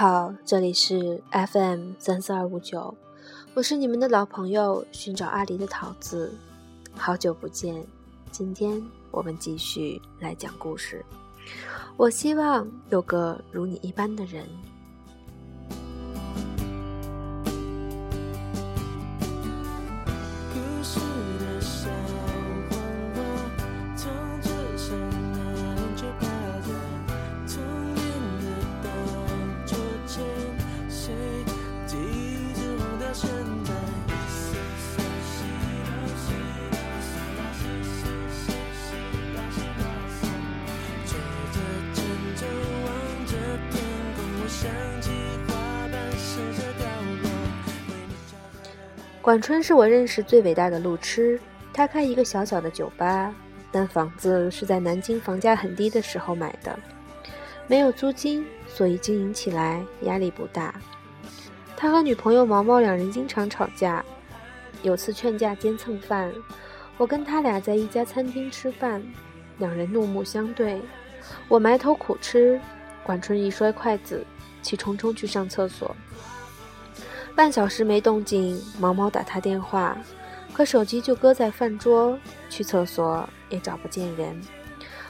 好，这里是 FM 三四二五九，我是你们的老朋友寻找阿狸的桃子，好久不见，今天我们继续来讲故事。我希望有个如你一般的人。管春是我认识最伟大的路痴，他开一个小小的酒吧，但房子是在南京房价很低的时候买的，没有租金，所以经营起来压力不大。他和女朋友毛毛两人经常吵架，有次劝架兼蹭饭，我跟他俩在一家餐厅吃饭，两人怒目相对，我埋头苦吃，管春一摔筷子，气冲冲去上厕所。半小时没动静，毛毛打他电话，可手机就搁在饭桌，去厕所也找不见人。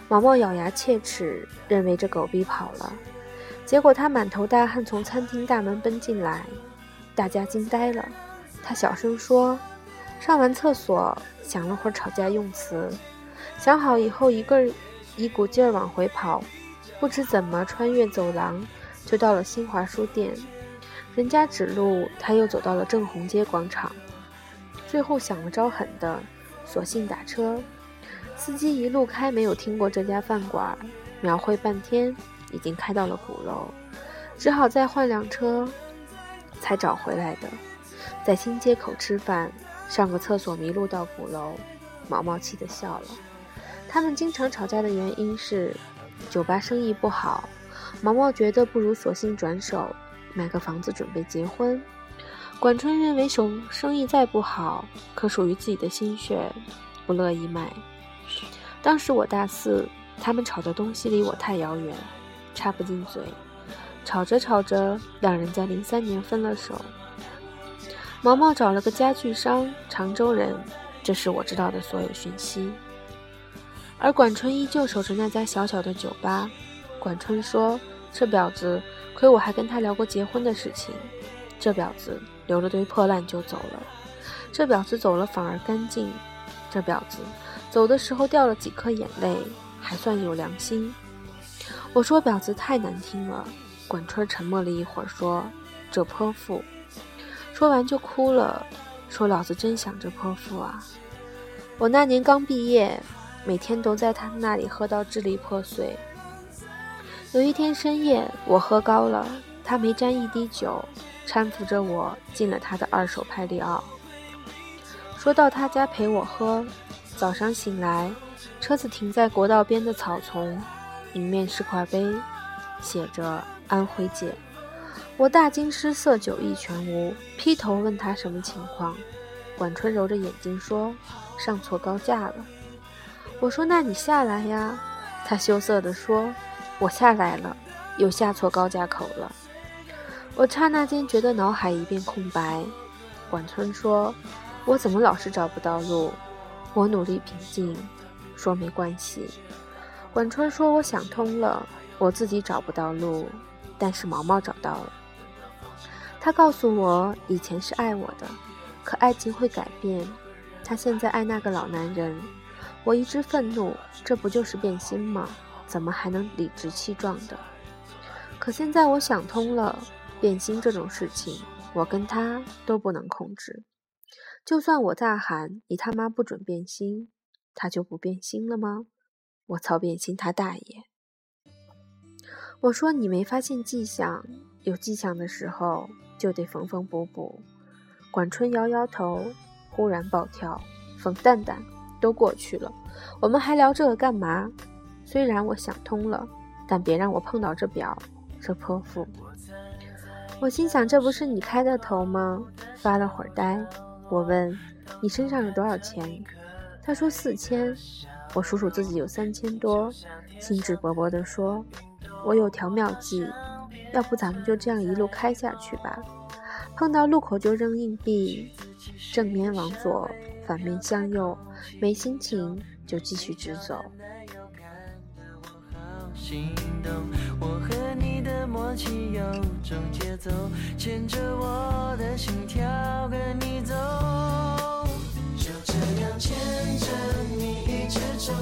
毛毛咬牙切齿，认为这狗逼跑了。结果他满头大汗从餐厅大门奔进来，大家惊呆了。他小声说：“上完厕所，想了会儿吵架用词，想好以后一个一股劲儿往回跑，不知怎么穿越走廊，就到了新华书店。”人家指路，他又走到了正红街广场，最后想了招狠的，索性打车。司机一路开，没有听过这家饭馆，描绘半天，已经开到了鼓楼，只好再换辆车，才找回来的。在新街口吃饭，上个厕所迷路到鼓楼，毛毛气得笑了。他们经常吵架的原因是，酒吧生意不好，毛毛觉得不如索性转手。买个房子准备结婚，管春认为手生意再不好，可属于自己的心血，不乐意卖。当时我大四，他们吵的东西离我太遥远，插不进嘴。吵着吵着，两人在零三年分了手。毛毛找了个家具商，常州人，这是我知道的所有讯息。而管春依旧守着那家小小的酒吧。管春说：“这婊子。”亏我还跟他聊过结婚的事情，这婊子留了堆破烂就走了，这婊子走了反而干净，这婊子走的时候掉了几颗眼泪，还算有良心。我说婊子太难听了，管春沉默了一会儿说：“这泼妇。”说完就哭了，说老子真想这泼妇啊！我那年刚毕业，每天都在他那里喝到支离破碎。有一天深夜，我喝高了，他没沾一滴酒，搀扶着我进了他的二手派利奥，说到他家陪我喝。早上醒来，车子停在国道边的草丛，迎面是块碑，写着“安徽姐”。我大惊失色，酒意全无，劈头问他什么情况。管春揉着眼睛说：“上错高架了。”我说：“那你下来呀。”他羞涩地说。我下来了，又下错高架口了。我刹那间觉得脑海一片空白。管春说：“我怎么老是找不到路？”我努力平静，说：“没关系。”管春说：“我想通了，我自己找不到路，但是毛毛找到了。他告诉我，以前是爱我的，可爱情会改变。他现在爱那个老男人。我一直愤怒，这不就是变心吗？”怎么还能理直气壮的？可现在我想通了，变心这种事情，我跟他都不能控制。就算我大喊“你他妈不准变心”，他就不变心了吗？我操，变心他大爷！我说你没发现迹象，有迹象的时候就得缝缝补补。管春摇摇头，忽然暴跳：“冯蛋蛋，都过去了，我们还聊这个干嘛？”虽然我想通了，但别让我碰到这表，这泼妇。我心想，这不是你开的头吗？发了会儿呆，我问你身上有多少钱？他说四千。我数数自己有三千多，兴致勃勃地说：“我有条妙计，要不咱们就这样一路开下去吧。碰到路口就扔硬币，正面往左，反面向右，没心情就继续直走。心动我和你的默契有种节奏，牵着我的心跳跟你走，就这样牵着你一直走，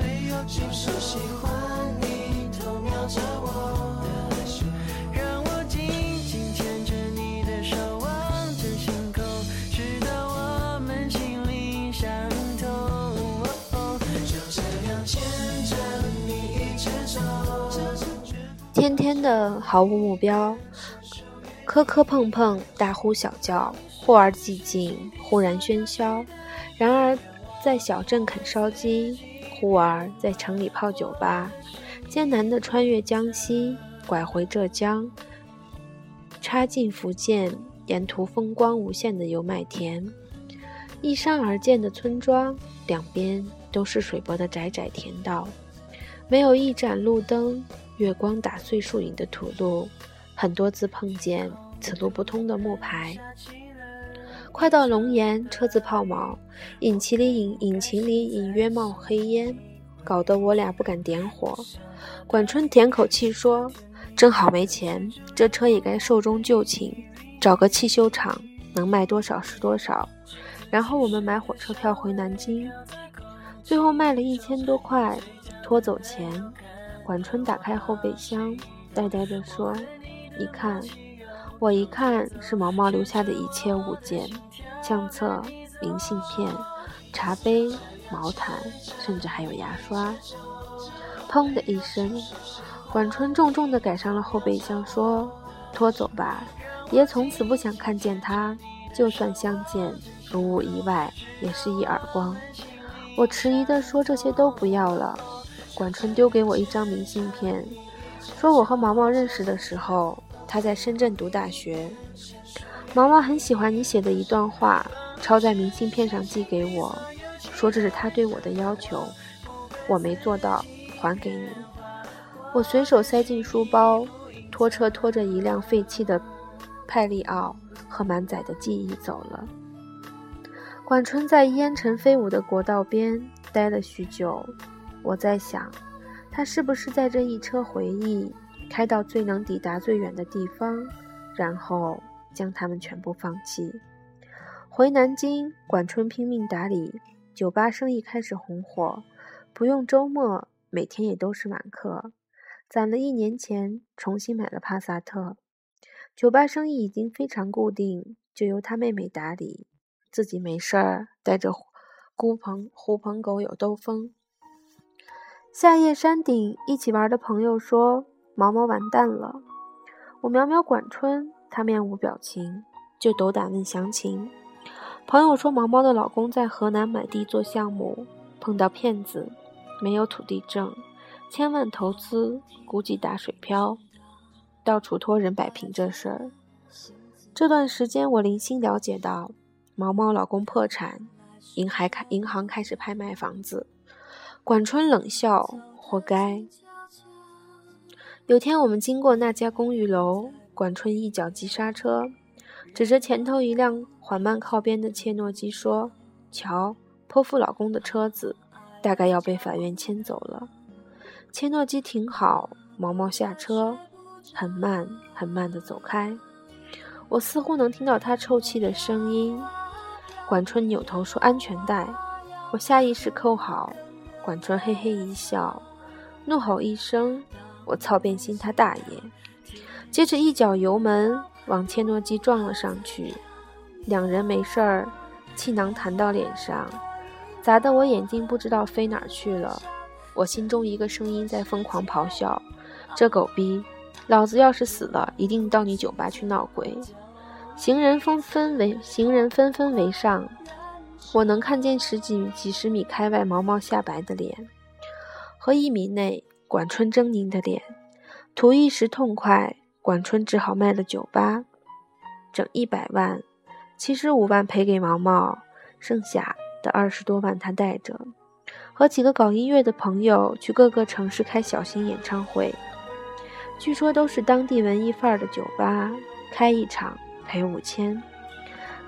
没有就是喜欢。天天的毫无目标，磕磕碰碰，大呼小叫，忽而寂静，忽然喧嚣。然而，在小镇啃烧鸡，忽而在城里泡酒吧，艰难的穿越江西，拐回浙江，插进福建，沿途风光无限的油麦田，依山而建的村庄，两边都是水泊的窄窄田道，没有一盏路灯。月光打碎树影的土路，很多次碰见此路不通的木牌。快到龙岩，车子抛锚，引擎里隐引擎里隐约冒黑烟，搞得我俩不敢点火。管春舔口气说：“正好没钱，这车也该寿终就寝，找个汽修厂，能卖多少是多少。然后我们买火车票回南京。最后卖了一千多块，拖走钱。”管春打开后备箱，呆呆地说：“你看，我一看是毛毛留下的一切物件，相册、明信片、茶杯、毛毯，甚至还有牙刷。”砰的一声，管春重重地盖上了后备箱，说：“拖走吧，爷从此不想看见他。就算相见，如无意外，也是一耳光。”我迟疑地说：“这些都不要了。”管春丢给我一张明信片，说我和毛毛认识的时候，他在深圳读大学。毛毛很喜欢你写的一段话，抄在明信片上寄给我，说这是他对我的要求。我没做到，还给你。我随手塞进书包，拖车拖着一辆废弃的派利奥和满载的记忆走了。管春在烟尘飞舞的国道边待了许久。我在想，他是不是在这一车回忆开到最能抵达最远的地方，然后将他们全部放弃？回南京，管春拼命打理酒吧，生意开始红火，不用周末，每天也都是晚客。攒了一年钱，重新买了帕萨特，酒吧生意已经非常固定，就由他妹妹打理，自己没事儿带着狐朋狐朋狗友兜风。夏夜山顶一起玩的朋友说：“毛毛完蛋了。”我瞄瞄管春，他面无表情，就斗胆问详情。朋友说：“毛毛的老公在河南买地做项目，碰到骗子，没有土地证，千万投资，估计打水漂，到处托人摆平这事儿。”这段时间，我零星了解到，毛毛老公破产，银行开银行开始拍卖房子。管春冷笑：“活该。”有天我们经过那家公寓楼，管春一脚急刹车，指着前头一辆缓慢靠边的切诺基说：“瞧，泼妇老公的车子，大概要被法院牵走了。”切诺基停好，毛毛下车，很慢很慢地走开。我似乎能听到他抽泣的声音。管春扭头说：“安全带。”我下意识扣好。管春嘿嘿一笑，怒吼一声：“我操变心他大爷！”接着一脚油门往切诺基撞了上去，两人没事儿，气囊弹到脸上，砸得我眼睛不知道飞哪儿去了。我心中一个声音在疯狂咆哮：“这狗逼，老子要是死了，一定到你酒吧去闹鬼！”行人纷纷围，行人纷纷围上。我能看见十几几十米开外毛毛下白的脸，和一米内管春狰狞的脸。图一时痛快，管春只好卖了酒吧，整一百万，七十五万赔给毛毛，剩下的二十多万他带着，和几个搞音乐的朋友去各个城市开小型演唱会。据说都是当地文艺范儿的酒吧，开一场赔五千。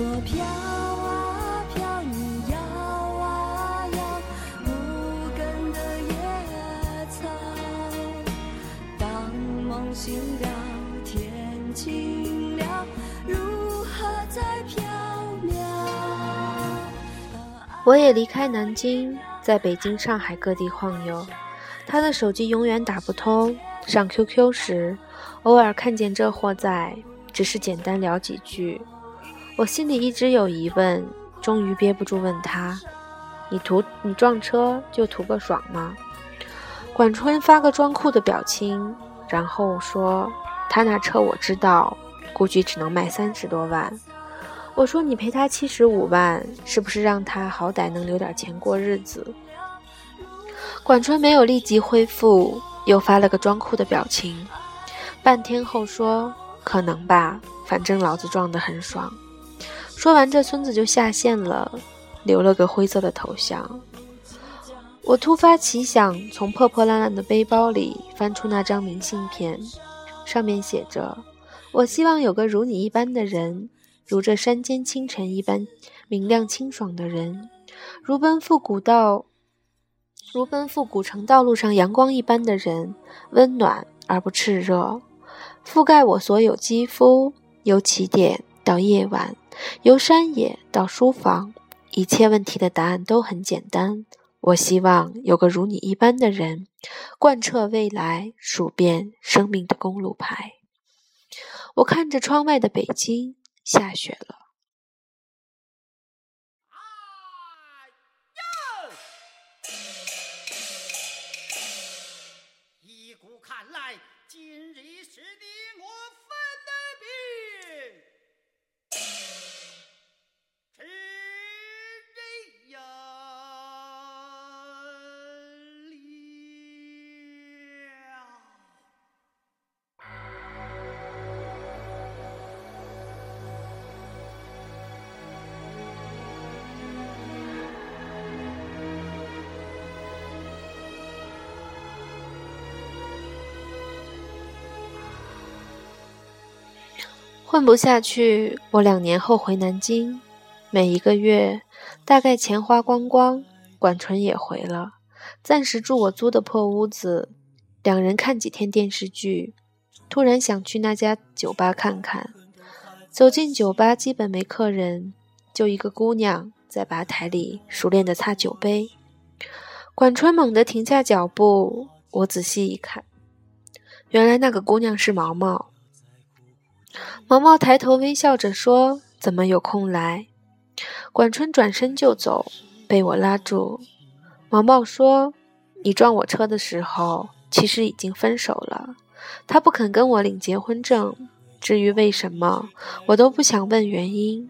我飘啊飘，你摇啊摇，无根的野草。当梦醒了，天晴了，如何再飘？我也离开南京，在北京、上海各地晃悠。他的手机永远打不通。上 QQ 时，偶尔看见这货在，只是简单聊几句。我心里一直有疑问，终于憋不住问他：“你图你撞车就图个爽吗？”管春发个装酷的表情，然后说：“他那车我知道，估计只能卖三十多万。”我说：“你赔他七十五万，是不是让他好歹能留点钱过日子？”管春没有立即恢复。又发了个装酷的表情，半天后说：“可能吧，反正老子撞得很爽。”说完，这孙子就下线了，留了个灰色的头像。我突发奇想，从破破烂烂的背包里翻出那张明信片，上面写着：“我希望有个如你一般的人，如这山间清晨一般明亮清爽的人，如奔赴古道。”如奔赴古城道路上阳光一般的人，温暖而不炽热，覆盖我所有肌肤。由起点到夜晚，由山野到书房，一切问题的答案都很简单。我希望有个如你一般的人，贯彻未来，数遍生命的公路牌。我看着窗外的北京，下雪了。看来，今日是你我混不下去，我两年后回南京，每一个月大概钱花光光，管春也回了，暂时住我租的破屋子，两人看几天电视剧，突然想去那家酒吧看看，走进酒吧，基本没客人，就一个姑娘在吧台里熟练地擦酒杯，管春猛地停下脚步，我仔细一看，原来那个姑娘是毛毛。毛毛抬头微笑着说：“怎么有空来？”管春转身就走，被我拉住。毛毛说：“你撞我车的时候，其实已经分手了。他不肯跟我领结婚证。至于为什么，我都不想问原因。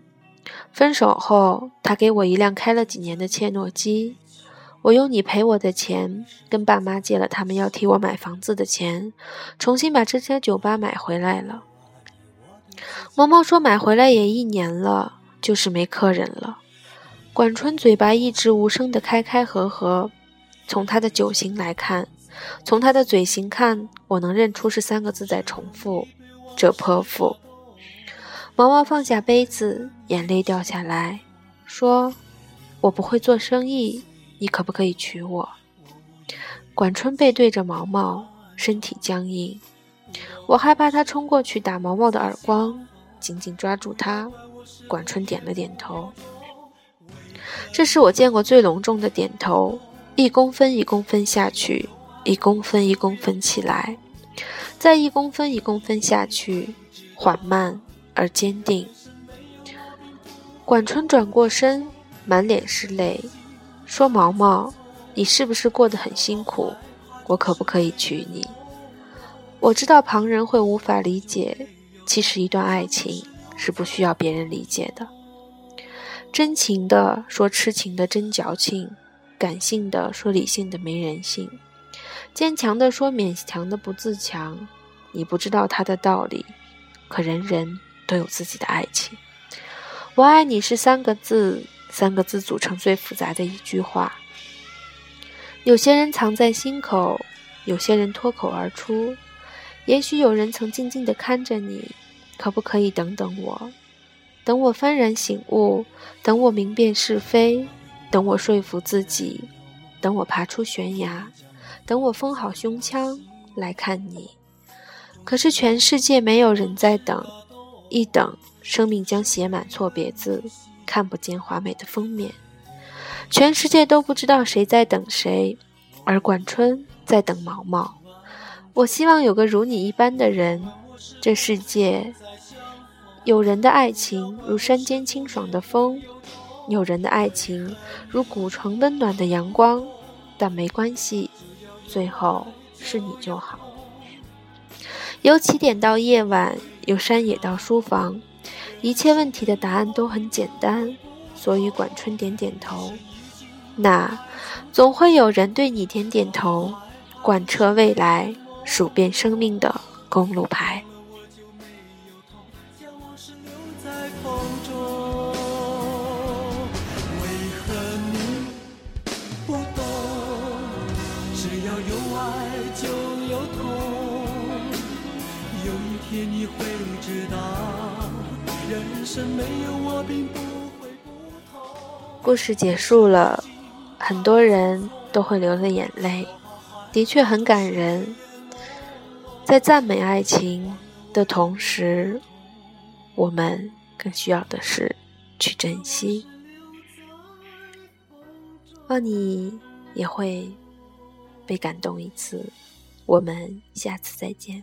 分手后，他给我一辆开了几年的切诺基。我用你赔我的钱，跟爸妈借了他们要替我买房子的钱，重新把这家酒吧买回来了。”毛毛说：“买回来也一年了，就是没客人了。”管春嘴巴一直无声的开开合合。从他的酒型来看，从他的嘴型看，我能认出是三个字在重复：“这泼妇。”毛毛放下杯子，眼泪掉下来，说：“我不会做生意，你可不可以娶我？”管春背对着毛毛，身体僵硬。我害怕他冲过去打毛毛的耳光，紧紧抓住他。管春点了点头，这是我见过最隆重的点头，一公分一公分下去，一公分一公分起来，再一公分一公分下去，缓慢而坚定。管春转过身，满脸是泪，说：“毛毛，你是不是过得很辛苦？我可不可以娶你？”我知道旁人会无法理解，其实一段爱情是不需要别人理解的。真情的说痴情的真矫情，感性的说理性的没人性，坚强的说勉强的不自强。你不知道他的道理，可人人都有自己的爱情。我爱你是三个字，三个字组成最复杂的一句话。有些人藏在心口，有些人脱口而出。也许有人曾静静地看着你，可不可以等等我？等我幡然醒悟，等我明辨是非，等我说服自己，等我爬出悬崖，等我封好胸腔来看你。可是全世界没有人在等，一等，生命将写满错别字，看不见华美的封面。全世界都不知道谁在等谁，而管春在等毛毛。我希望有个如你一般的人。这世界，有人的爱情如山间清爽的风，有人的爱情如古城温暖的阳光。但没关系，最后是你就好。由起点到夜晚，由山野到书房，一切问题的答案都很简单。所以管春点点头。那总会有人对你点点头，贯彻未来，数遍生命的公路牌。故事结束了，很多人都会流了眼泪，的确很感人。在赞美爱情的同时，我们更需要的是去珍惜。望你也会被感动一次。我们下次再见。